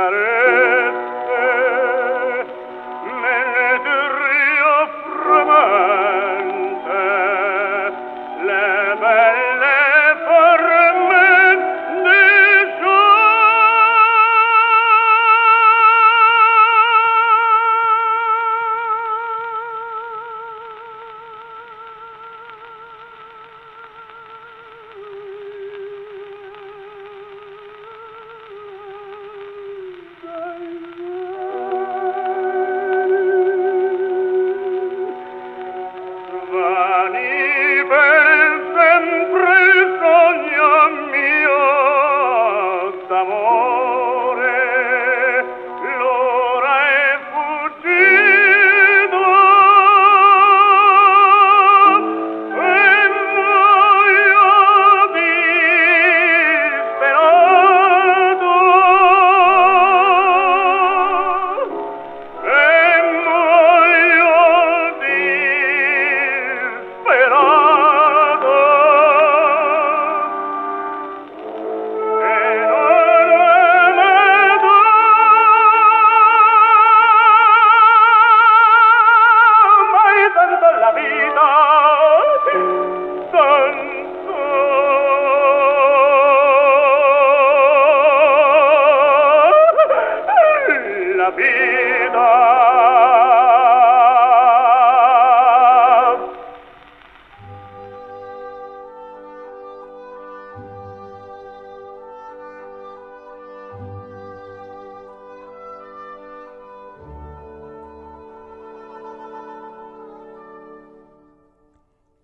Carré.